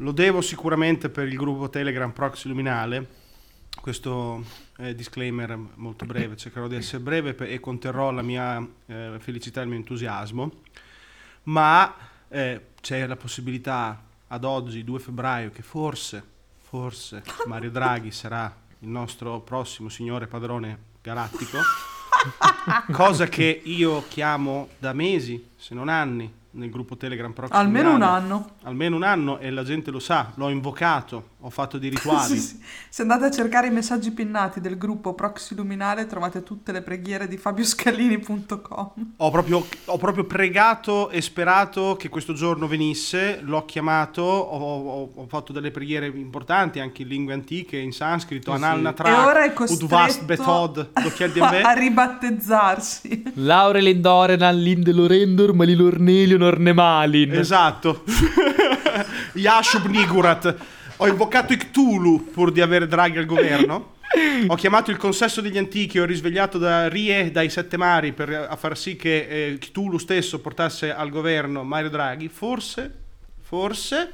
Lo devo sicuramente per il gruppo Telegram Proxy Luminale. Questo eh, disclaimer molto breve, cercherò di essere breve pe- e conterrò la mia eh, felicità e il mio entusiasmo. Ma eh, c'è la possibilità ad oggi, 2 febbraio, che forse, forse Mario Draghi sarà il nostro prossimo signore padrone galattico. cosa che io chiamo da mesi, se non anni, nel gruppo Telegram Proxy Almeno un anno. Almeno un anno e la gente lo sa, l'ho invocato, ho fatto dei rituali. Sì, sì. Se andate a cercare i messaggi pinnati del gruppo Proxy Luminale trovate tutte le preghiere di fabioscalini.com. Ho proprio, ho proprio pregato e sperato che questo giorno venisse, l'ho chiamato, ho, ho- ho fatto delle preghiere importanti anche in lingue antiche, in sanscrito, Sì, sì. Ananna E ora è Udvast Betod, a ribattezzarsi. Laure Lindorenan, Lindelorendor, Malilornelio, Nornemalin. Esatto. Yashub Nigurat. Ho invocato Ictulu pur di avere Draghi al governo. Ho chiamato il consesso degli antichi, ho risvegliato da Rie, dai sette mari, per a far sì che eh, Cthulhu stesso portasse al governo Mario Draghi. Forse, forse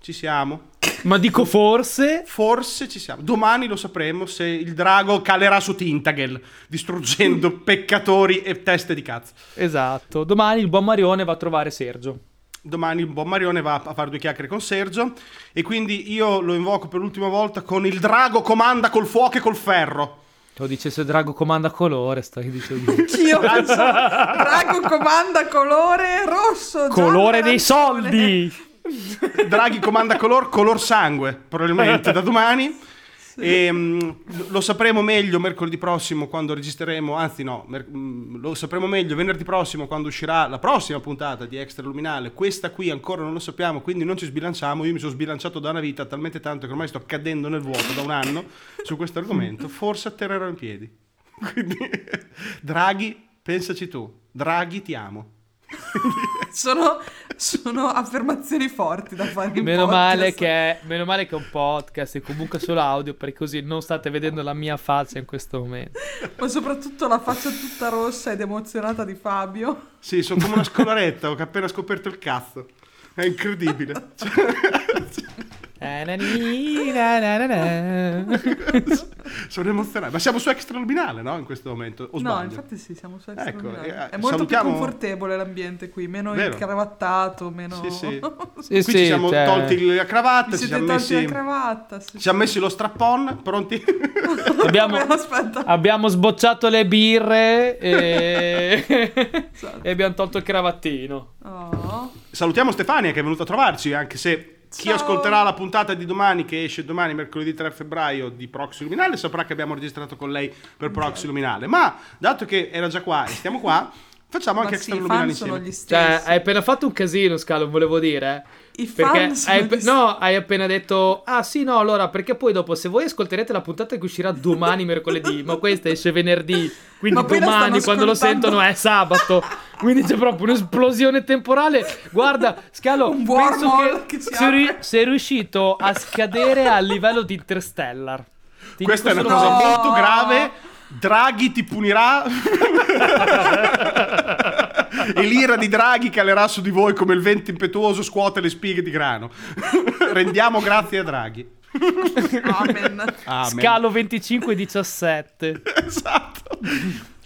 ci siamo. Ma dico forse... Forse ci siamo. Domani lo sapremo se il drago calerà su Tintagel, distruggendo peccatori e teste di cazzo. Esatto. Domani il buon Marione va a trovare Sergio. Domani il buon Marione va a fare due chiacchiere con Sergio e quindi io lo invoco per l'ultima volta con il drago comanda col fuoco e col ferro. Lo dice se Drago comanda colore, stai dicendo. Io penso, Drago comanda colore rosso. colore dei soldi! Draghi comanda color, color sangue, probabilmente da domani. E, mm, lo sapremo meglio mercoledì prossimo quando registreremo, anzi no, mer- mm, lo sapremo meglio venerdì prossimo quando uscirà la prossima puntata di Extra Luminale. Questa qui ancora non lo sappiamo, quindi non ci sbilanciamo. Io mi sono sbilanciato da una vita talmente tanto che ormai sto cadendo nel vuoto da un anno su questo argomento. Forse atterrerò in piedi. Quindi, Draghi, pensaci tu. Draghi, ti amo. Sono, sono affermazioni forti da fare in Meno male, che è, meno male che è un podcast e comunque solo audio, perché così non state vedendo la mia faccia in questo momento. Ma soprattutto la faccia tutta rossa ed emozionata di Fabio. Sì, sono come una scolaretta, ho appena scoperto il cazzo. È incredibile. Sono emozionato. Ma siamo su extra luminale, no? In questo momento. O No, sbaglio? infatti sì, siamo su Ecco, extraluminale. eh, È molto salutiamo- più confortevole l'ambiente qui, meno Vero. incravattato, meno... Sì, sì. Sì, Qui sì, ci siamo cioè- tolti la cravatta, ci siete siamo tolti messi, la cravatta. Sì, ci siamo messi lo strappon, pronti? Abbiamo, abbiamo sbocciato le birre e... Esatto. e abbiamo tolto il cravattino. Oh. Salutiamo Stefania che è venuta a trovarci, anche se chi Ciao. ascolterà la puntata di domani, che esce domani, mercoledì 3 febbraio, di Proxy Luminale, saprà che abbiamo registrato con lei per Proxy Luminale. Ma, dato che era già qua e stiamo qua, facciamo anche Ma extra sì, fan sono gli stessi. Cioè, hai appena fatto un casino, Scalo, volevo dire. I Perché fan sono hai, stessi. no, hai appena detto, ah sì, no, allora, perché poi dopo, se voi ascolterete la puntata che uscirà domani, mercoledì, ma questa esce venerdì, quindi domani, quando lo sentono, è sabato. Quindi c'è proprio un'esplosione temporale. Guarda, Scalo, Un penso che, che sei, sei riuscito a scadere al livello di Interstellar. Ti Questa è una cosa No. molto grave. Draghi ti punirà. e l'ira di Draghi calerà su di voi come il vento impetuoso scuote le spighe di grano. Rendiamo grazie a Draghi. Amen. Amen. Scalo 25-17. esatto.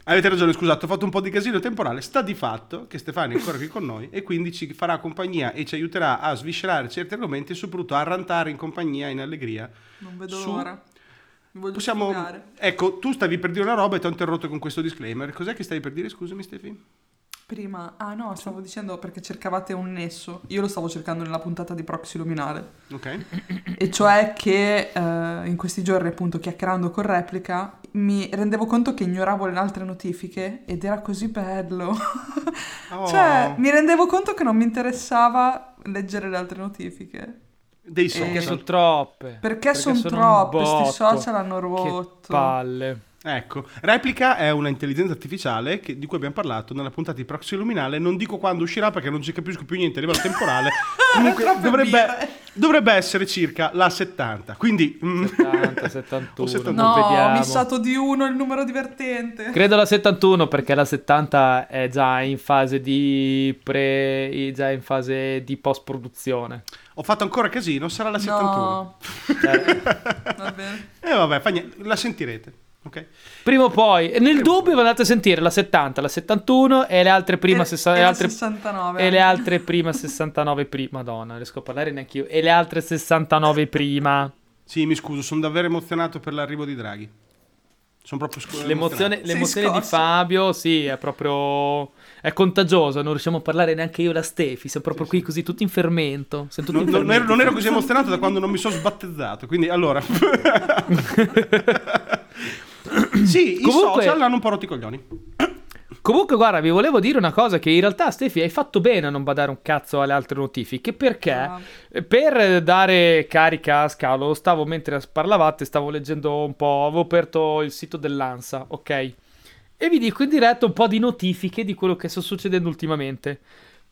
Avete ragione, scusate, ho fatto un po' di casino temporale. Sta di fatto che Stefano è ancora qui con noi e quindi ci farà compagnia e ci aiuterà a sviscerare certi argomenti e soprattutto a rantare in compagnia, in allegria. Non vedo Su- l'ora. Possiamo... Ecco, tu stavi per dire una roba e ti ho interrotto con questo disclaimer. Cos'è che stavi per dire, scusami Stefi? Prima, ah no, stavo dicendo perché cercavate un nesso. Io lo stavo cercando nella puntata di Proxy Luminale. Ok. E cioè che eh, in questi giorni, appunto, chiacchierando con Replica, mi rendevo conto che ignoravo le altre notifiche ed era così bello. Oh. cioè, mi rendevo conto che non mi interessava leggere le altre notifiche. Dei Perché Perché social. sono troppe. Perché, sono sono un troppe, sti botto. social hanno Che rotto. palle. Ecco, Replica è una intelligenza artificiale che- di cui abbiamo parlato nella puntata di Proxy Luminale. Non dico quando uscirà perché non ci capisco più niente a livello temporale. Comunque Troppe dovrebbe, dovrebbe essere circa la 70. Quindi... mm, 70, 71. O 71. No, vediamo. ho missato di uno il numero divertente. Credo la 71 perché la 70 è già in fase di pre già in fase di post produzione. ho fatto ancora casino, sarà la 71. No, Cioè, va bene. E Eh, vabbè, fa niente, la sentirete. Ok? prima o poi, nel dubbio andate a sentire la 70, la 71 e le altre prima E- sessa- e le altre 69. e le altre prima 69 prima. Madonna, riesco a parlare neanche io. E le altre 69 prima. Sì, mi scuso, sono davvero emozionato per l'arrivo di Draghi. Sono proprio scu- L'emozione, l'emozione di. Fabio, sì, è proprio. È contagiosa. Non riusciamo a parlare neanche io e la Stefi. Siamo proprio qui così, tutti in fermento. Tutti Non, in non ero, fermento. non ero così emozionato da quando non mi sono sbattezzato. Quindi, allora. sì, i Comunque- social hanno un po' rotti i coglioni. Comunque, guarda, vi volevo dire una cosa: che in realtà, Stefi, hai fatto bene a non badare un cazzo alle altre notifiche. Perché Bravo. eh, per dare carica a Scalo, stavo mentre parlavate, stavo leggendo un po'. Avevo aperto il sito dell'ANSA, ok? E vi dico in diretta un po' di notifiche di quello che sta succedendo ultimamente.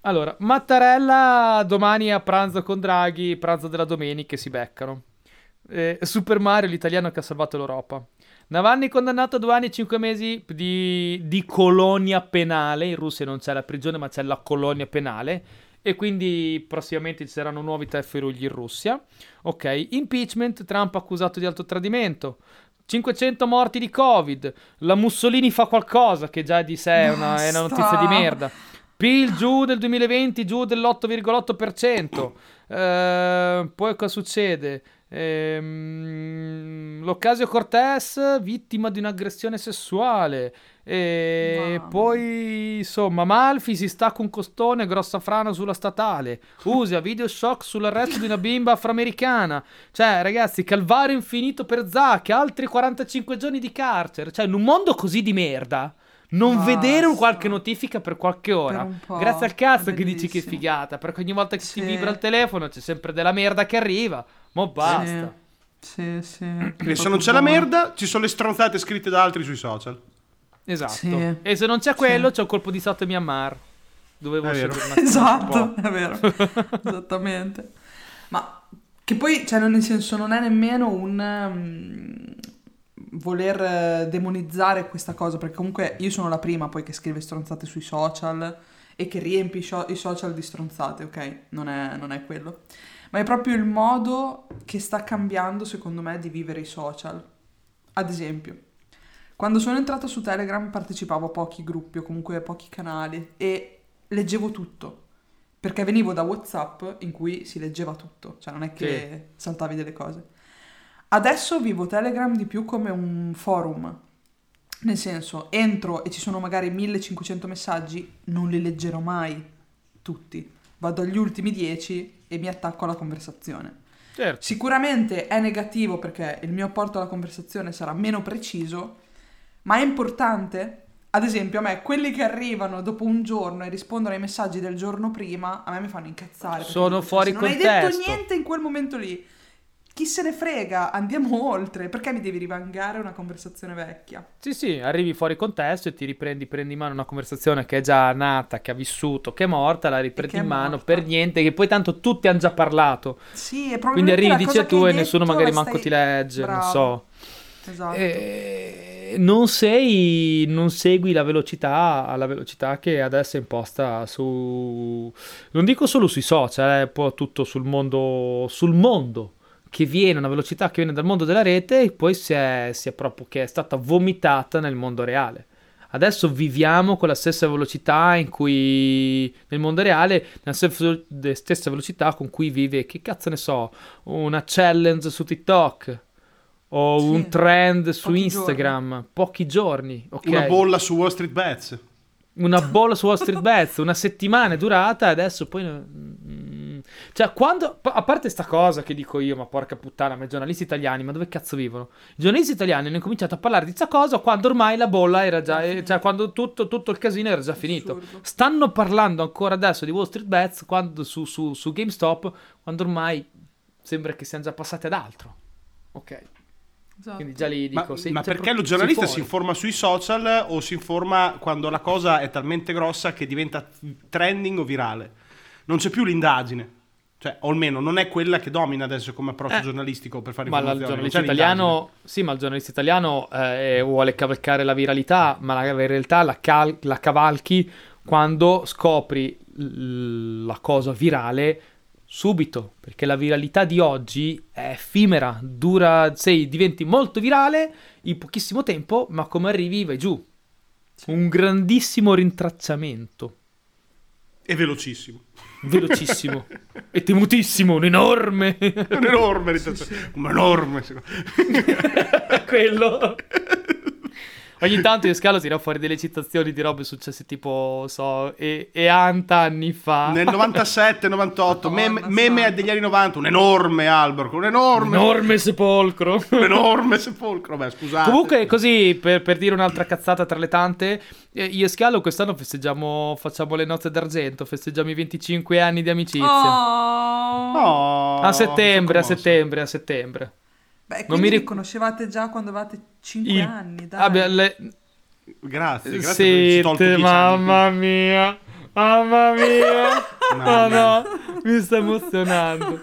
Allora, Mattarella domani a pranzo con Draghi, pranzo della domenica, si beccano. Eh, Super Mario, l'italiano che ha salvato l'Europa. Navalny condannato a due anni e cinque mesi di, di colonia penale. In Russia non c'è la prigione, ma c'è la colonia penale. E quindi prossimamente ci saranno nuovi tefferugli in Russia. Ok. Impeachment, Trump accusato di alto tradimento. 500 morti di Covid. La Mussolini fa qualcosa, che già di sé è una, è una notizia di merda. PIL giù del 2020, giù dell'8,8%. Eh, poi cosa succede? Ehm, L'Ocasio Cortez, vittima di un'aggressione sessuale. E Mamma. poi, insomma, Malfi si stacca un costone grossa frana sulla statale. Usa video shock sull'arresto di una bimba afroamericana. Cioè, ragazzi, calvario infinito per Zac, altri 45 giorni di carcere. Cioè, in un mondo così di merda. Non Basta. vedere un qualche notifica per qualche ora. Per Grazie al cazzo che dici che è figata. Perché ogni volta che Sì. ti vibra il telefono c'è sempre della merda che arriva. Ma basta. Sì, sì. E se non c'è la merda, ci sono le stronzate scritte da altri sui social. Esatto. Sì. E se non c'è quello, Sì. c'è un colpo di stato Myanmar. Dovevo È un Esatto, è vero. Esattamente. Ma che poi, cioè, non- nel senso, non è nemmeno un mm, voler eh, demonizzare questa cosa, perché comunque io sono la prima poi che scrive stronzate sui social e che riempi i social di stronzate, ok? Non è, non è quello. Ma è proprio il modo che sta cambiando, secondo me, di vivere i social. Ad esempio, quando sono entrata su Telegram partecipavo a pochi gruppi o comunque a pochi canali e leggevo tutto. Perché venivo da WhatsApp in cui si leggeva tutto, cioè non è che saltavi delle cose. Adesso vivo Telegram di più come un forum. Nel senso, entro e ci sono magari 1500 messaggi, non li leggerò mai tutti. Vado agli ultimi 10 e mi attacco alla conversazione. Certo. Sicuramente è negativo perché il mio apporto alla conversazione sarà meno preciso, ma è importante. Ad esempio, a me quelli che arrivano dopo un giorno e rispondono ai messaggi del giorno prima, a me mi fanno incazzare. Sono dico, fuori se non hai contesto. detto niente in quel momento lì. Chi se ne frega? Andiamo oltre. Perché mi devi rivangare una conversazione vecchia? Sì, sì, arrivi fuori contesto e ti riprendi, prendi in mano una conversazione che è già nata, che ha vissuto, che è morta, la riprendi in mano morta. per niente, che poi tanto tutti hanno già parlato. Sì, è Quindi probabilmente arrivi, dici a tu e nessuno magari la manco stai- ti legge, non Bravo. so. Esatto. Eh, non sei, non segui la velocità alla velocità che adesso è imposta su, non dico solo sui social, è un po' tutto sul mondo, sul mondo che viene, una velocità che viene dal mondo della rete e poi si è, si è proprio che è stata vomitata nel mondo reale. Adesso viviamo con la stessa velocità in cui nel mondo reale, nella stessa velocità con cui vive, che cazzo ne so, una challenge su TikTok o Sì. un trend su Pochi Instagram, pochi giorni, ok? Una bolla su Wall Street Bets. Una bolla su Wall Street Bets, una settimana è durata e adesso poi... Cioè, quando... A parte sta cosa che dico io, ma porca puttana, ma i giornalisti italiani, ma dove cazzo vivono? I giornalisti italiani hanno incominciato a parlare di sta cosa quando ormai la bolla era già... eh, Cioè, quando tutto, tutto il casino era già finito. Assurdo. Stanno parlando ancora adesso di Wall Street Bets quando, su, su, su GameStop, quando ormai sembra che siano già passati ad altro. Ok, Esatto. quindi già lì Ma, dico... sì, ma perché lo giornalista sei si informa sui social o si informa quando la cosa è talmente grossa che diventa trending o virale? Non c'è più l'indagine. Cioè, o almeno non è quella che domina adesso come approccio Eh. giornalistico per fare Ma il giornalista c'è italiano, sì, ma il giornalista italiano eh, vuole cavalcare la viralità, ma la, in realtà la, cal- la cavalchi quando scopri l- la cosa virale subito, perché la viralità di oggi è effimera, dura, sei, diventi molto virale in pochissimo tempo, ma come arrivi vai giù. Un grandissimo rintracciamento, È velocissimo. velocissimo e temutissimo, un enorme. Un enorme ritratto- Un enorme. quello. Ogni tanto io scalo tira fuori delle citazioni di robe successe tipo, so, e, e anta anni fa. Nel 97, 98, Madonna meme, meme degli anni 90, un enorme albero, un enorme, Enorme sepolcro. un enorme sepolcro. Vabbè, scusate. Comunque, così, per, per dire un'altra cazzata tra le tante, eh, io e Scalo quest'anno festeggiamo, facciamo le nozze d'argento, festeggiamo i 25 anni di amicizia. Oh. Oh, a settembre, a settembre, a settembre. Beh, Non mi ric- conoscevate già quando avevate 5 Il- anni, dai. Vabbè, le- Grazie, grazie per averci tolto Sette, mamma anni. mia, mamma mia. No, no, mi sta emozionando.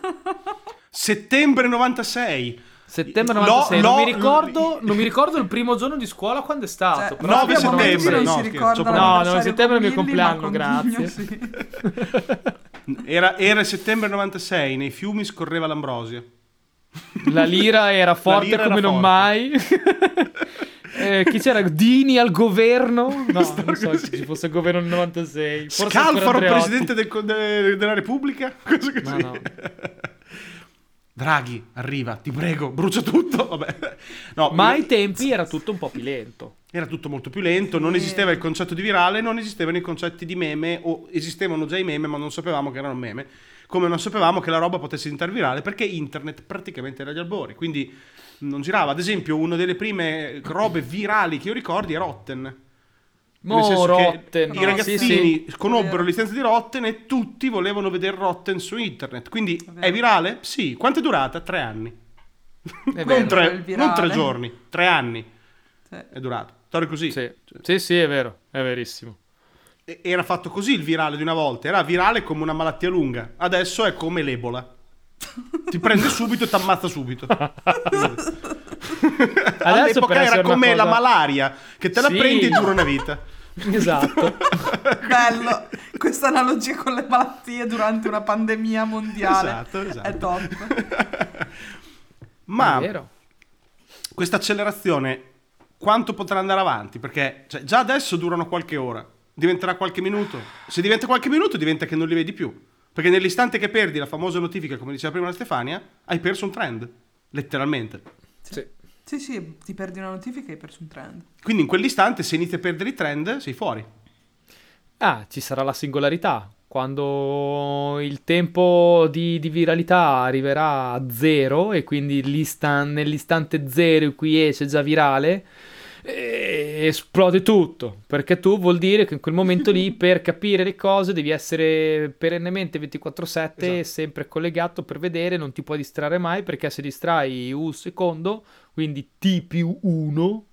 Settembre 96. Settembre L'ho- 96, non, l'ho- mi ricordo, non mi ricordo il primo giorno di scuola quando è stato. Cioè, però 9 sappiamo sappiamo che- settembre, non no, si scherzo, No, l'anniversario 9 settembre è il mio compleanno, grazie. sì. Era, era settembre 96, nei fiumi scorreva l'Ambrosia. La lira era forte lira era come non forte. mai. Eh, chi c'era? Dini al governo? No, Sto non so così. se ci fosse il governo nel 96. Forse Scalfaro, presidente del de- della Repubblica? Cosa così. Ma no. Draghi, arriva, ti prego, brucia tutto. Vabbè. No, Ma ai tempi era tutto un po' più lento. Era tutto molto più lento, non Sì. esisteva il concetto di virale, non esistevano i concetti di meme, o esistevano già i meme, ma non sapevamo che erano meme. Come non sapevamo che la roba potesse diventare virale perché internet praticamente era agli albori. Quindi non girava. Ad esempio, una delle prime robe virali che io ricordi è Rotten. Mo Rotten. I No, ragazzini sì, sì. conobbero Vero. l'istanza di Rotten e tutti volevano vedere Rotten su internet. Quindi Vero. è virale? Sì. Quanto è durata? Tre anni. È Non tre, non tre giorni, tre anni Sì. è durato. Storia così. Sì. sì, sì, è vero, è verissimo. Era fatto così il virale di una volta. Era virale come una malattia lunga. Adesso è come l'Ebola. Ti prende subito e ti ammazza subito. All'epoca era come la cosa- malaria, che te la Sì. prendi e dura una vita. Esatto. Bello, questa analogia con le malattie durante una pandemia mondiale. Esatto, esatto. È top. Ma È questa accelerazione quanto potrà andare avanti? Perché cioè, già adesso durano qualche ora, diventerà qualche minuto. Se diventa qualche minuto diventa che non li vedi più. Perché nell'istante che perdi la famosa notifica, come diceva prima la Stefania, hai perso un trend, letteralmente. Sì. Sì, sì, ti perdi una notifica e hai perso un trend. Quindi in quell'istante se inizi a perdere i trend sei fuori. Ah, ci sarà la singolarità. Quando il tempo di, di viralità arriverà a zero e quindi l'istan- nell'istante zero in cui esce già virale, esplode tutto. Perché tu vuol dire che in quel momento lì per capire le cose devi essere perennemente 24/7 Esatto. sempre collegato per vedere, non ti puoi distrarre mai perché se distrai un secondo, quindi T più 1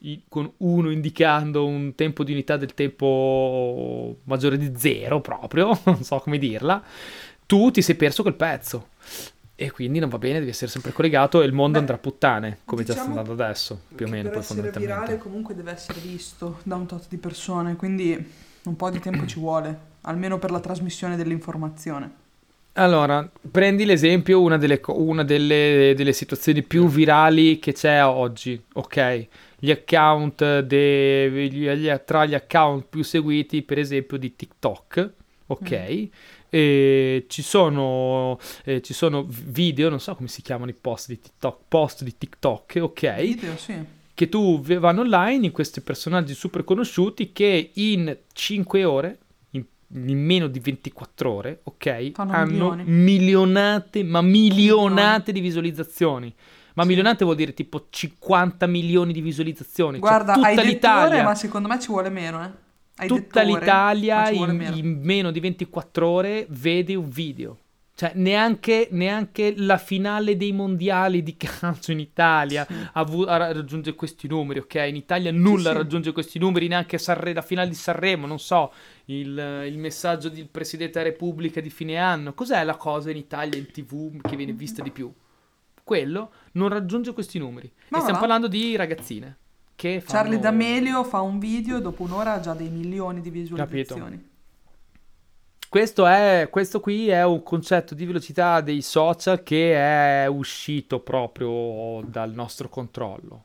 i- con 1 indicando un tempo di unità del tempo maggiore di 0 proprio, non so come dirla, tu ti sei perso quel pezzo. E quindi non va bene, devi essere sempre collegato e il mondo Beh, andrà a puttane, come già sta diciamo andando adesso, più o meno, per essere virale comunque deve essere visto da un tot di persone, quindi un po' di tempo ci vuole, almeno per la trasmissione dell'informazione. Allora, prendi l'esempio, una delle, una delle, delle situazioni più virali che c'è oggi, ok? Gli account, de- gli- gli- tra gli account più seguiti, per esempio, di TikTok, ok? E ci sono, eh, ci sono video, non so come si chiamano i post di TikTok, post di TikTok, ok? Video, sì. che tu vanno online in questi personaggi super conosciuti che in 5 ore, in, in meno di 24 ore, ok, Fanno hanno milioni. milionate, ma milionate di visualizzazioni. Ma Sì. milionate vuol dire tipo 50 milioni di visualizzazioni. Cioè, Guarda, tutta hai l'Italia, ma secondo me ci vuole meno, eh. Hai tutta l'Italia in, meno. in meno di 24 ore vede un video. Cioè, neanche, neanche la finale dei mondiali di calcio in Italia Sì. ha- raggiunge questi numeri, ok? In Italia nulla sì. raggiunge questi numeri, neanche Sanre- la finale di Sanremo, non so. il, il messaggio del Presidente della Repubblica di fine anno. Cos'è la cosa in Italia, in tv, che viene vista di più? Quello non raggiunge questi numeri. Ma e stiamo parlando di ragazzine. Che fanno... Charlie D'Amelio fa un video e dopo un'ora ha già dei milioni di visualizzazioni. Questo, è, questo qui è un concetto di velocità dei social che è uscito proprio dal nostro controllo.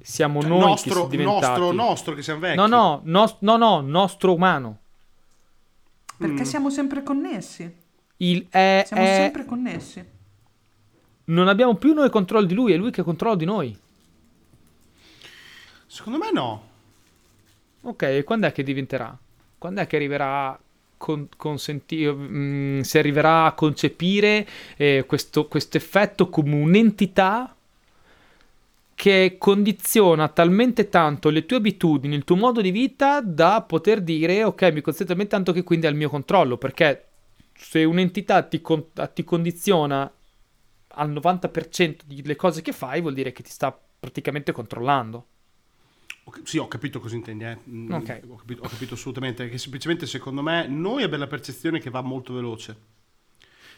Siamo Cioè, noi che nostro, siamo diventati... nostro, nostro, che siamo vecchi. No, no, nos- no, no, nostro umano. Perché Mm. siamo sempre connessi. Il, è, Siamo è- sempre connessi. Non abbiamo più noi controllo di lui, è lui che controlla di noi. Secondo me no. Ok, e quando è che diventerà? Quando è che arriverà con, consenti- mm, si arriverà a concepire eh, questo questo effetto come un'entità che condiziona talmente tanto le tue abitudini, il tuo modo di vita da poter dire ok, mi considero talmente tanto che quindi è al mio controllo, perché se un'entità ti, con- ti condiziona al 90% delle cose che fai, vuol dire che ti sta praticamente controllando. Sì, ho capito cosa intendi. eh. Mm, Ok. Ho, capito, ho capito assolutamente. Che semplicemente secondo me noi abbiamo la percezione che va molto veloce.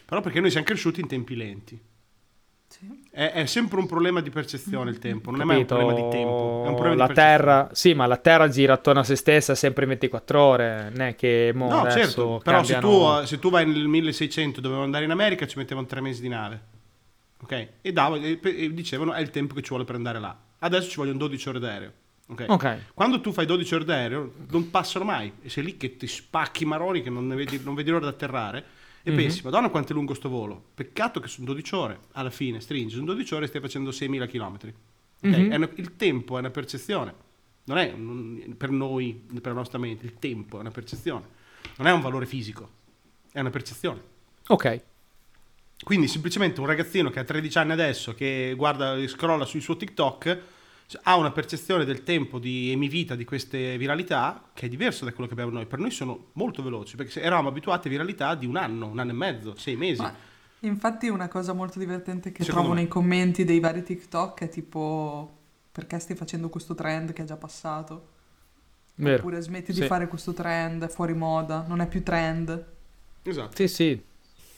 Però perché noi siamo cresciuti in tempi lenti. Sì. È, è sempre un problema di percezione il tempo, non è mai un Capito? problema di tempo. È un problema la di. Terra, sì, ma la Terra gira attorno a se stessa sempre in 24 ore, non è che mo No, certo, però se cambiano- tu, se tu vai nel 1600 e dovevo andare in America ci mettevano tre mesi di nave. Ok? E, dava- e- e dicevano è il tempo che ci vuole per andare là. Adesso ci vogliono 12 ore d'aereo. Ok? Ok. Quando tu fai 12 ore d'aereo non passano mai e sei lì che ti spacchi i maroni che non, vedi, non vedi l'ora di atterrare e Mhm. pensi, madonna quanto è lungo sto volo. Peccato che sono 12 ore, alla fine stringi, sono 12 ore e stai facendo 6.000 km. Mhm. il tempo è una percezione, non è un- per noi, per la nostra mente, il tempo è una percezione, non è un valore fisico, è una percezione. Ok. Quindi semplicemente un ragazzino che ha 13 anni adesso, che guarda, scrolla sul suo TikTok, cioè, ha una percezione del tempo di emivita di queste viralità che è diversa da quello che abbiamo noi. Per noi sono molto veloci, perché eravamo abituati a viralità di un anno, un anno e mezzo, sei mesi. Ma infatti una cosa molto divertente che Secondo trovo me. nei commenti dei vari TikTok è tipo perché stai facendo questo trend che è già passato? Vero. Oppure smetti Sì. di fare questo trend, è fuori moda, non è più trend. Esatto. Sì, sì.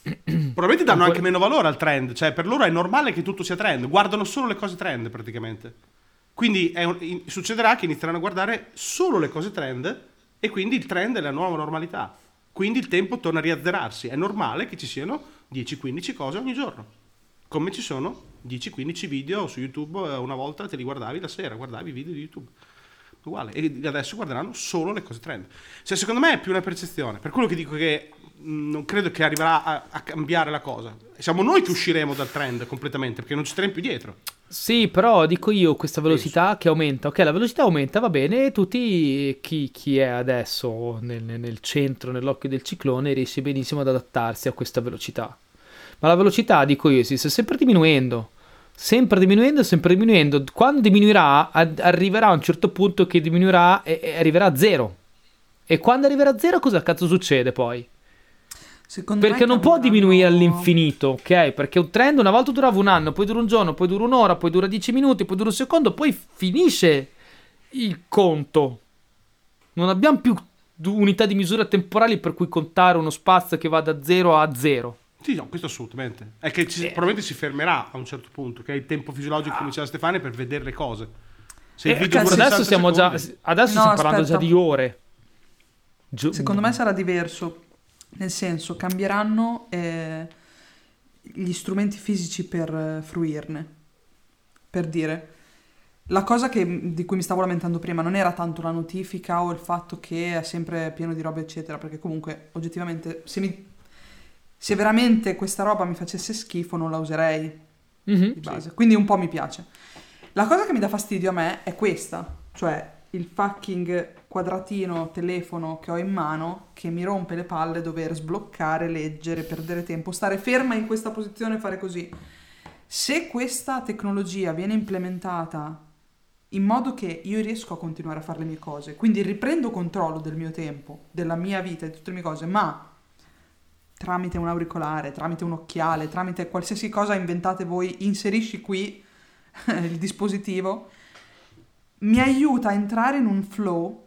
Probabilmente danno anche meno valore al trend, cioè per loro è normale che tutto sia trend, guardano solo le cose trend praticamente. Quindi un- succederà che inizieranno a guardare solo le cose trend e quindi il trend è la nuova normalità. Quindi il tempo torna a riazzerarsi. È normale che ci siano 10-15 cose ogni giorno. Come ci sono 10-15 video su YouTube, eh, una volta te li guardavi la sera, guardavi i video di YouTube. Uguale. E adesso guarderanno solo le cose trend. Cioè, secondo me è più una percezione. Per quello che dico che mh, non credo che arriverà a, a cambiare la cosa. Siamo noi che usciremo dal trend completamente, perché non ci staremo più dietro. Sì, però dico io questa velocità che aumenta. Ok, la velocità aumenta, va bene, e tutti chi, chi è adesso nel, nel centro, nell'occhio del ciclone, riesce benissimo ad adattarsi a questa velocità. Ma la velocità, dico io, si sta sempre diminuendo. Sempre diminuendo, sempre diminuendo. Quando diminuirà, ad- arriverà a un certo punto che diminuirà e, e arriverà a zero. E quando arriverà a zero, cosa cazzo succede poi? Secondo Perché me non può diminuire all'infinito, ok? Perché un trend una volta durava un anno, poi dura un giorno, poi dura un'ora, poi dura dieci minuti, poi dura un secondo, poi finisce il conto. Non abbiamo più unità di misura temporali per cui contare uno spazio che va da 0 a 0. Sì, no, questo assolutamente. È che ci- Eh. probabilmente si fermerà a un certo punto, che è il tempo fisiologico, come diceva Stefania, per vedere le cose. Se il Eh, video cazzo, adesso 60 stiamo già adesso No, stiamo parlando aspetta. già di ore. Gio- Secondo me sarà diverso, nel senso cambieranno eh, gli strumenti fisici per eh, fruirne. Per dire, la cosa che- di cui mi stavo lamentando prima non era tanto la notifica o il fatto che è sempre pieno di roba, eccetera, perché comunque oggettivamente se, mi- se veramente questa roba mi facesse schifo non la userei Mhm. di base. Quindi un po' mi piace. La cosa che mi dà fastidio a me è questa, cioè il fucking quadratino telefono che ho in mano che mi rompe le palle dover sbloccare, leggere, perdere tempo, stare ferma in questa posizione e fare così. Se questa tecnologia viene implementata in modo che io riesco a continuare a fare le mie cose, quindi riprendo controllo del mio tempo, della mia vita, di tutte le mie cose, ma tramite un auricolare, tramite un occhiale, tramite qualsiasi cosa inventate voi, inserisci qui il dispositivo, mi aiuta a entrare in un flow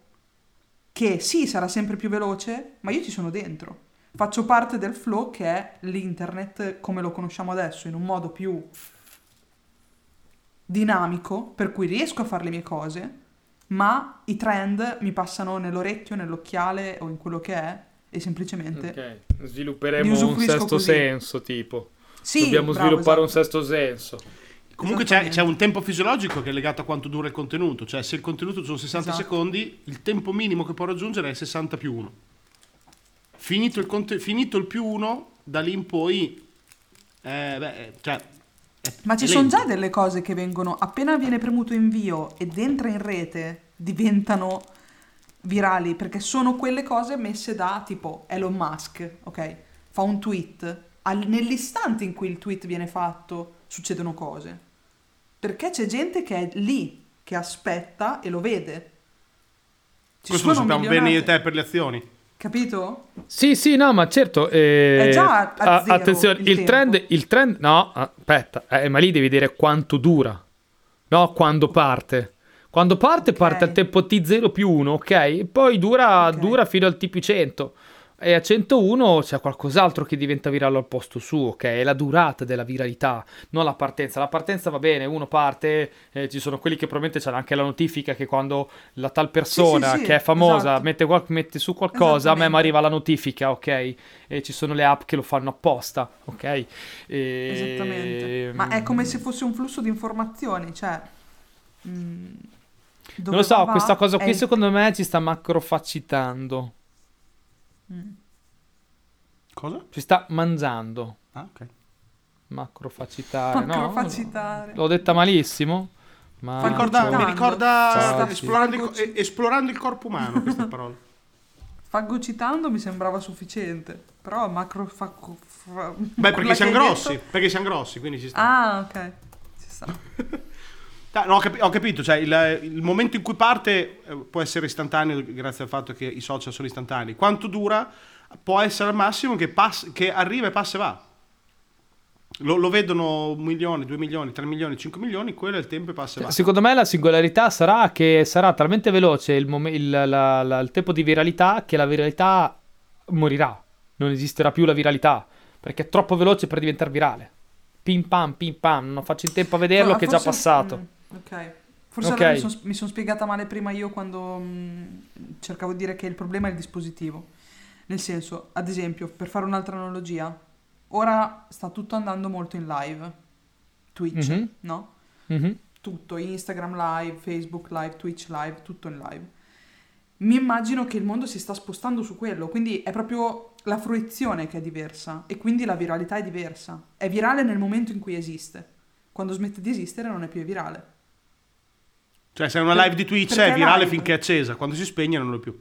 che sì, sarà sempre più veloce, ma io ci sono dentro. Faccio parte del flow che è l'internet come lo conosciamo adesso, in un modo più dinamico, per cui riesco a fare le mie cose, ma i trend mi passano nell'orecchio, nell'occhiale o in quello che è e semplicemente Ok, svilupperemo un sesto così. senso, tipo. Sì, Dobbiamo bravo, sviluppare un esatto. sesto senso. Comunque c'è, c'è un tempo fisiologico che è legato a quanto dura il contenuto, cioè se il contenuto sono 60 Esatto. secondi, il tempo minimo che può raggiungere è 60 più 1. Finito il, conte- finito il più 1, da lì in poi... eh, beh, cioè, è- Ma ci sono già delle cose che vengono, appena viene premuto invio ed entra in rete, diventano virali, perché sono quelle cose messe da tipo Elon Musk, ok? Fa un tweet, al- nell'istante in cui il tweet viene fatto succedono cose. Perché c'è gente che è lì, che aspetta e lo vede. Ci Questo lo sappiamo bene io e te per le azioni. Capito? Sì, sì, no, ma certo. eh, È già a zero attenzione, il il, trend, il trend, no, aspetta, eh, ma lì devi dire quanto dura, no, quando parte. Quando parte, Ok. parte al tempo T0 più 1, ok? E poi dura, Ok. dura fino al TP100. E a 101 c'è qualcos'altro che diventa virale al posto suo, ok? È la durata della viralità, non la partenza. La partenza va bene, uno parte, eh, ci sono quelli che probabilmente c'hanno anche la notifica che quando la tal persona sì, sì, che è famosa esatto. mette, qual- mette su qualcosa, a me mi arriva la notifica, ok? E ci sono le app che lo fanno apposta, ok? E- Esattamente. Ma è come se fosse un flusso di informazioni, cioè... mm, Non lo so, va questa cosa qui il- secondo me ci sta macrofacitando. Mm. Cosa? Ci sta mangiando. Ah, ok. Macrofacitare, no? Macrofacitare. L'ho detta malissimo. Ma Mi ricorda, mi ricorda Sta- esplorando, il, esplorando il corpo umano questa parola. Fagocitando mi sembrava sufficiente, però macro... faco- fra- Beh, perché siamo grossi, detto- perché siamo grossi, quindi ci sta. Ah, ok. Ci sta. No, ho, capi- ho capito, cioè il, il momento in cui parte eh, può essere istantaneo grazie al fatto che i social sono istantanei. Quanto dura può essere al massimo che, pass- che arriva e passa e va. Lo, lo vedono un milione, due milioni, tre milioni, cinque milioni, quello è il tempo e passa e va. Secondo me la singolarità sarà che sarà talmente veloce il, mom- il- la- la- il tempo di viralità che la viralità morirà. Non esisterà più la viralità perché è troppo veloce per diventare virale. Pim pam, pim pam, non faccio in tempo a vederlo Ah, che è già passato. mm, ok. Forse Ok. allora mi sono son spiegata male prima io quando mm, cercavo di dire che il problema è il dispositivo. Nel senso, ad esempio, per fare un'altra analogia, ora sta tutto andando molto in live. Twitch, Mhm. no? Mhm. tutto, Instagram live, Facebook live, Twitch live, tutto in live. Mi immagino che il mondo si sta spostando su quello, quindi è proprio la fruizione che è diversa e quindi la viralità è diversa. È virale nel momento in cui esiste. Quando smette di esistere non è più virale. Cioè, se una Per- live di Twitch perché è virale live? finché è accesa, quando si spegne non lo è più.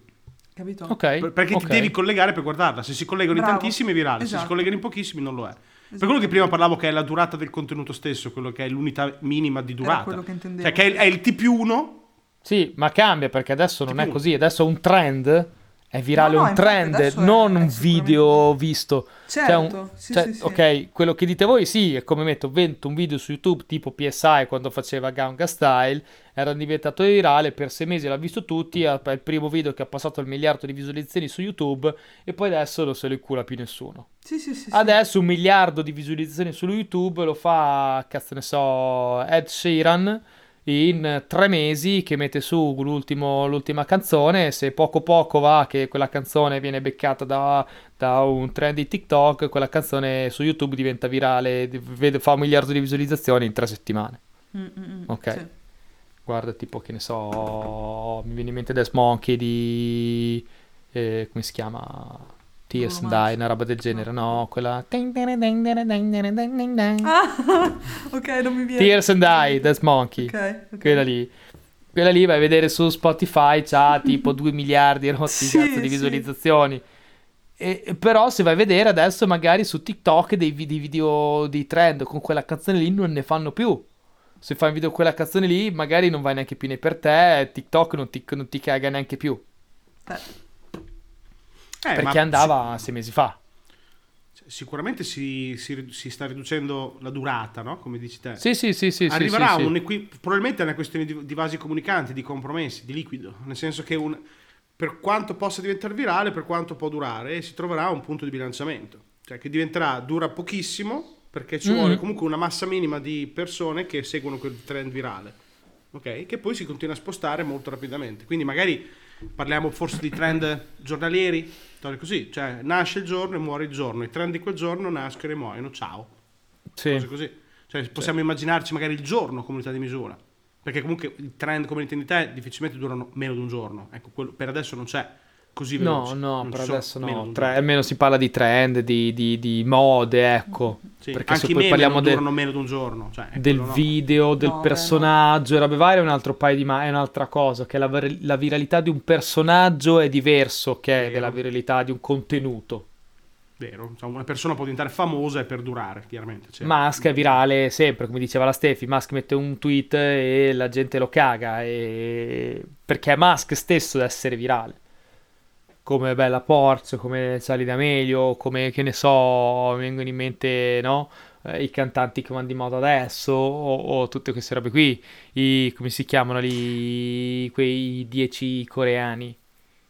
Capito? Ok. Per- Perché ok. ti devi collegare per guardarla. Se si collegano Bravo. in tantissimi è virale, se Esatto. si collegano in pochissimi non lo è. Per quello che prima parlavo che è la durata del contenuto stesso, quello che è l'unità minima di Era durata. quello che intendevo. Cioè, che è il, è il T più 1 Sì, ma cambia perché adesso non è Tipo- così. Adesso è un trend. È virale No, no, un trend, non è un video visto. Certo, Cioè, un- sì, cioè, sì, sì. ok, quello che dite voi sì, è come metto 20 un video su YouTube tipo PSI quando faceva Ganga Style, era diventato virale, per sei mesi l'ha visto tutti, è il primo video che ha passato il miliardo di visualizzazioni su YouTube e poi adesso non se lo incula più nessuno. Sì, sì, sì, sì. Adesso un miliardo di visualizzazioni su YouTube lo fa, cazzo ne so, Ed Sheeran in tre mesi che mette su l'ultima canzone. Se poco poco va che quella canzone viene beccata da, da un trend di TikTok, quella canzone su YouTube diventa virale, fa un miliardo di visualizzazioni in tre settimane. Mm, mm, mm, Ok. sì. Guarda, tipo che ne so, mi viene in mente Death Monkey di... eh, come si chiama? Tears Mars. Die, una roba del genere, no? Quella... Ah, ok, non mi viene. Tears and Die, Death Monkey. Ok, ok. Quella lì. Quella lì vai a vedere su Spotify, c'ha tipo 2 miliardi rotti Sì, di sì. visualizzazioni. E, e però se vai a vedere adesso magari su TikTok dei dei video di trend con quella canzone lì non ne fanno più. Se fai un video con quella canzone lì magari non vai neanche più nei per te, TikTok non ti, non ti caga neanche più. Eh, Eh, perché andava sei mesi fa. si- sicuramente si, si- si sta riducendo la durata, no? Come dici te. Sì, sì, sì, sì. Arriverà sì, sì. un equi- probabilmente è una questione di, di vasi comunicanti, di compromessi, di liquido. Nel senso che un- per quanto possa diventare virale, per quanto può durare, si troverà un punto di bilanciamento. Cioè che diventerà, dura pochissimo, perché ci Mm. vuole comunque una massa minima di persone che seguono quel trend virale. Ok? Che poi si continua a spostare molto rapidamente. Quindi magari parliamo forse di trend giornalieri, storie così, cioè nasce il giorno e muore il giorno, i trend di quel giorno nascono e muoiono, ciao. Cose Sì. così. Cioè, possiamo immaginarci magari il giorno come unità di misura. Perché comunque i trend come unità difficilmente durano meno di un giorno. Ecco, quello per adesso non c'è così No, veloce. no, Non per adesso meno no. un Tre- almeno si parla di trend, di, di- di mode, ecco. Sì, Perché anche se poi parliamo del, durano meno di un giorno. Cioè, del quello no. video, del No, beh, personaggio e robe varie è un altro paio di ma è un'altra cosa, che la, la viralità di un personaggio è diverso che Vero. della viralità di un contenuto. Vero, Cioè, una persona può diventare famosa e perdurare, chiaramente. cioè. Musk è virale sempre, come diceva la Stefi, Musk mette un tweet e la gente lo caga, e... perché è Musk stesso ad essere virale. Come Bella Porsche, come Sali D'Amelio, come che ne so, mi vengono in mente, no? Eh, I cantanti che vanno di moda adesso, o, o tutte queste robe qui, i, come si chiamano lì, quei 10 coreani,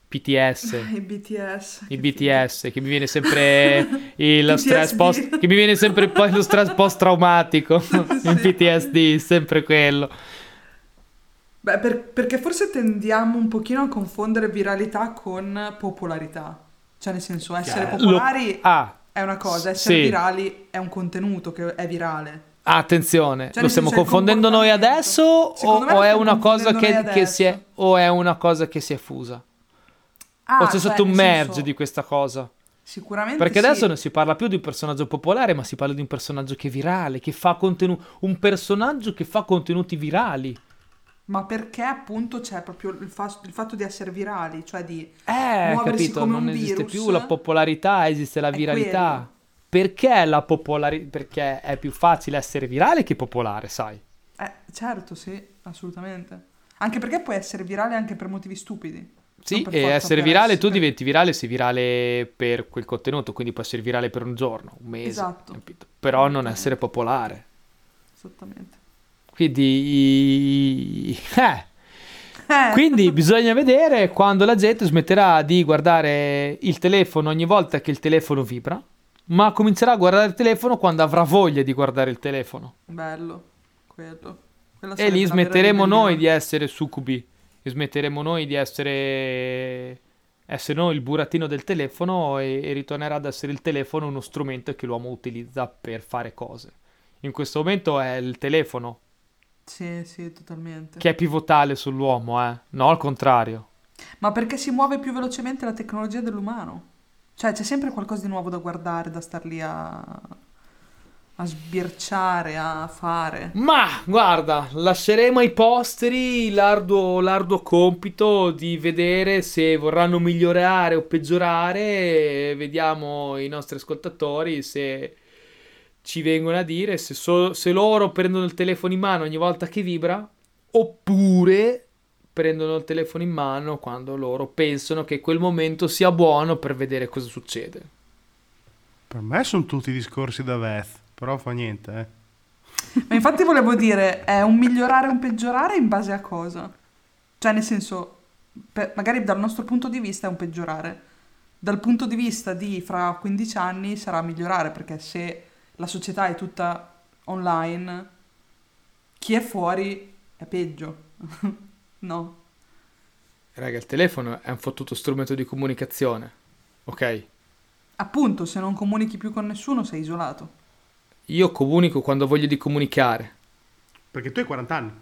PTS. I BTS. I BTS, che mi viene sempre il stress PTSD. post, che mi viene sempre poi lo stress post traumatico, il Sì. PTSD, sempre quello. Beh, per- perché forse tendiamo un pochino a confondere viralità con popolarità. Cioè, nel senso, essere Chiaro. popolari Ah, è una cosa, essere sì. virali è un contenuto che è virale. attenzione, Cioè, lo stiamo confondendo noi adesso o, o lo è una cosa che, noi che si è, adesso. o è una cosa che si è fusa? Ah, o c'è cioè, stato un merge senso, di questa cosa? Sicuramente Perché sì. adesso non si parla più di un personaggio popolare, ma si parla di un personaggio che è virale, che fa contenuti, un personaggio che fa contenuti virali. Ma perché appunto c'è proprio il, fa- il fatto di essere virali, cioè di... Eh, Muoversi capito, come non un esiste virus più la popolarità, esiste la viralità. Perché la popolarità? Perché è più facile essere virale che popolare, sai? Eh, certo, sì, assolutamente. Anche perché puoi essere virale anche per motivi stupidi. Sì, e essere virale, tu essere- diventi virale se virale per quel contenuto, quindi può essere virale per un giorno, un mese, Esatto. capito? Però non essere popolare. Esattamente. Quindi... Eh. Eh, Quindi bisogna vedere quando la gente smetterà di guardare il telefono ogni volta che il telefono vibra, ma comincerà a guardare il telefono quando avrà voglia di guardare il telefono. bello, quello. E lì smetteremo noi di essere succubi, e smetteremo noi di essere, essere noi il burattino del telefono e, e ritornerà ad essere il telefono uno strumento che l'uomo utilizza per fare cose. In questo momento è il telefono Sì, sì, totalmente. che è pivotale sull'uomo, eh? No, al contrario. Ma perché si muove più velocemente la tecnologia dell'umano? Cioè, c'è sempre qualcosa di nuovo da guardare, da star lì a... a sbirciare, a fare. Ma guarda, lasceremo ai posteri l'arduo, l'arduo compito di vedere se vorranno migliorare o peggiorare. Vediamo i nostri ascoltatori se ci vengono a dire se, so- se loro prendono il telefono in mano ogni volta che vibra oppure prendono il telefono in mano quando loro pensano che quel momento sia buono per vedere cosa succede. Per me sono tutti discorsi da Veth, però fa niente, eh. Ma infatti volevo dire, è un migliorare o un peggiorare in base a cosa? Cioè, nel senso, per- magari dal nostro punto di vista è un peggiorare. Dal punto di vista di fra 15 anni sarà migliorare, perché se la società è tutta online, chi è fuori è peggio. no? Raga, il telefono è un fottuto strumento di comunicazione, ok? Appunto, se non comunichi più con nessuno sei isolato. Io comunico quando voglio di comunicare. Perché tu hai 40 anni.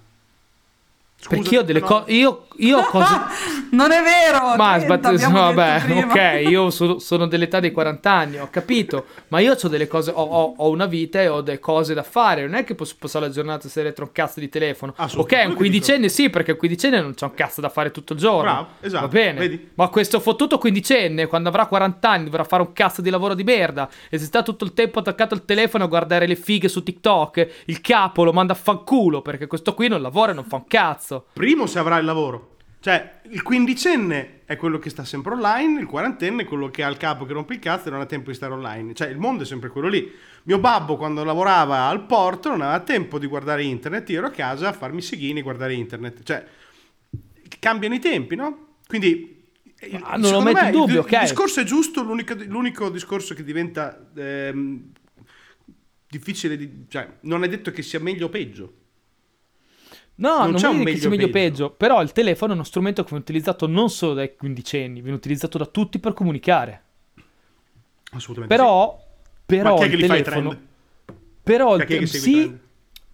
Perché io ho delle però- cose. Io, io cose. Non è vero! Ma 30, sbatte- abbiamo no, detto vabbè, ok, io sono, sono dell'età dei 40 anni, ho capito, ma io ho delle cose, ho, ho- ho una vita e ho delle cose da fare, non è che posso passare la giornata a stare dietro un cazzo di telefono. Ok, un quindicenne sì, perché un quindicenne non c'ha un cazzo da fare tutto il giorno. Bravo, esatto, Va bene, vedi? ma questo fottuto quindicenne, quando avrà 40 anni, dovrà fare un cazzo di lavoro di merda e se sta tutto il tempo attaccato al telefono a guardare le fighe su TikTok, il capo lo manda a fanculo, perché questo qui non lavora e non fa un cazzo. Primo se avrà il lavoro. Cioè, il quindicenne è quello che sta sempre online, il quarantenne è quello che ha il capo che rompe il cazzo e non ha tempo di stare online. Cioè, il mondo è sempre quello lì. Mio babbo, quando lavorava al porto, non aveva tempo di guardare internet. Io ero a casa a farmi seghini e guardare internet. Cioè, cambiano i tempi, no? Quindi Ah, non lo metto me in dubbio, il, ok. il discorso è giusto, l'unico, l'unico discorso che diventa ehm, difficile di... cioè, non è detto che sia meglio o peggio. No, Non non, c'è un che sia meglio meglio peggio. peggio, però il telefono è uno strumento che viene utilizzato non solo dai quindicenni, viene utilizzato da tutti per comunicare. Assolutamente Però, sì. però Ma il telefono, però il Chi è che te- segue i sì, trend?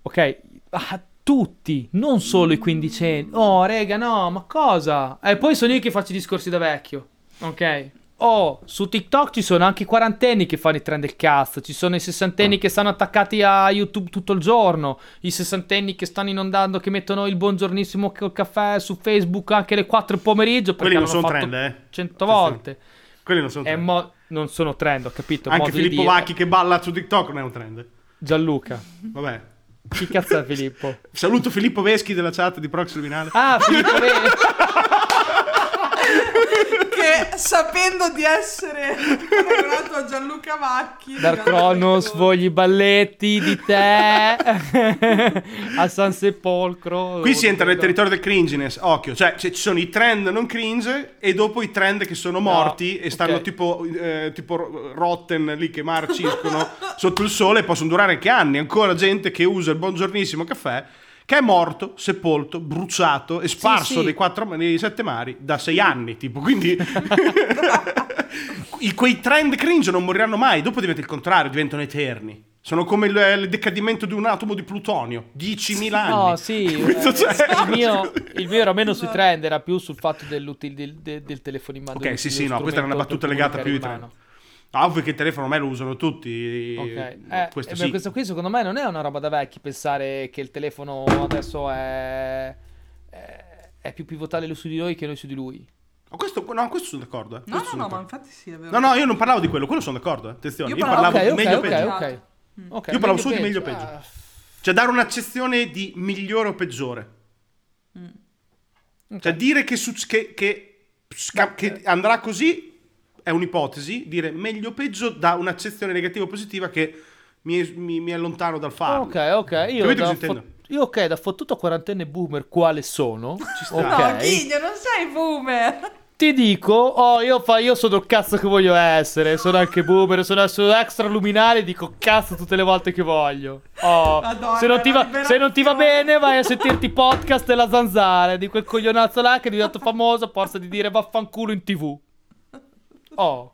ok, a tutti, non solo i quindicenni. Oh, rega, no, ma cosa? E poi sono io che faccio i discorsi da vecchio, ok? Oh, su TikTok ci sono anche i quarantenni che fanno i trend del cast, ci sono i sessantenni che stanno attaccati a YouTube tutto il giorno, i sessantenni che stanno inondando, che mettono il buongiornissimo col caffè su Facebook anche alle 4 del pomeriggio Quelli non sono trend, eh. 100 Attenzione. volte. Quelli non sono trend. mo- non sono trend, ho capito. Anche di Filippo dire. Vacchi che balla su TikTok non è un trend. Gianluca. Vabbè. Chi cazzo è Filippo? Saluto Filippo Veschi della chat di Prox Luminale. Ah, Filippo Vene. che sapendo di essere paragonato a Gianluca Vacchi Dar Cronos, vogli i balletti di te a San Sepolcro. Qui si entra nel territorio del cringiness, occhio, cioè c- ci sono i trend non cringe e dopo i trend che sono morti e stanno ok. tipo, eh, tipo ro- rotten lì che marciscono sotto il sole e possono durare anche anni. Ancora gente che usa il buongiornissimo caffè che è morto, sepolto, bruciato e sparso sì. Dei, quattro, dei sette mari da sei anni, tipo, quindi... I- quei trend cringe non moriranno mai, dopo diventa il contrario, diventano eterni. Sono come il, il decadimento di un atomo di plutonio, 10.000 anni. No, sì, eh, c'è. il, mio, il mio era meno sui trend, era più sul fatto del, del- del telefono in mano. Ok, sì, sì, no, questa era una battuta legata più ai trend. Ah, Ovvio che il telefono ormai lo usano tutti. mano. Ok, eh, questo eh, sì. beh, questo qui secondo me non è una roba da vecchi pensare che il telefono adesso è, è, è più pivotale su di noi che noi su di lui. Oh, questo, no, questo sono d'accordo. eh. No, Questo no, no, ma d'accordo. infatti sì, è vero. No, no, io non parlavo di quello, quello sono d'accordo. eh. Attenzione, Io io, parlavo- parlavo ok, di ok, meglio ok, peggio. ok. Ok, Io parlavo meglio solo di meglio peggio. Ah, Cioè, dare un'accezione di migliore o peggiore. ok. Cioè, dire che, suc- che- che che andrà così è un'ipotesi. Dire meglio o peggio dà un'accezione negativa o positiva che mi, mi, mi allontano dal farlo. Ok, ok. Io, Capite da, cosa intendo? fo- io, ok, da fottuto quarantenne boomer quale sono, sta. ok, No, Ghigno, non sei boomer. ti dico, oh, io, fa, io sono il cazzo che voglio essere, sono anche boomer, sono, sono extra luminale, dico cazzo tutte le volte che voglio. Oh, Madonna, se, non ti va, se non ti va bene vai a sentirti podcast della zanzara, di quel coglionazzo là che è diventato famoso a forza di dire vaffanculo in tv. Oh,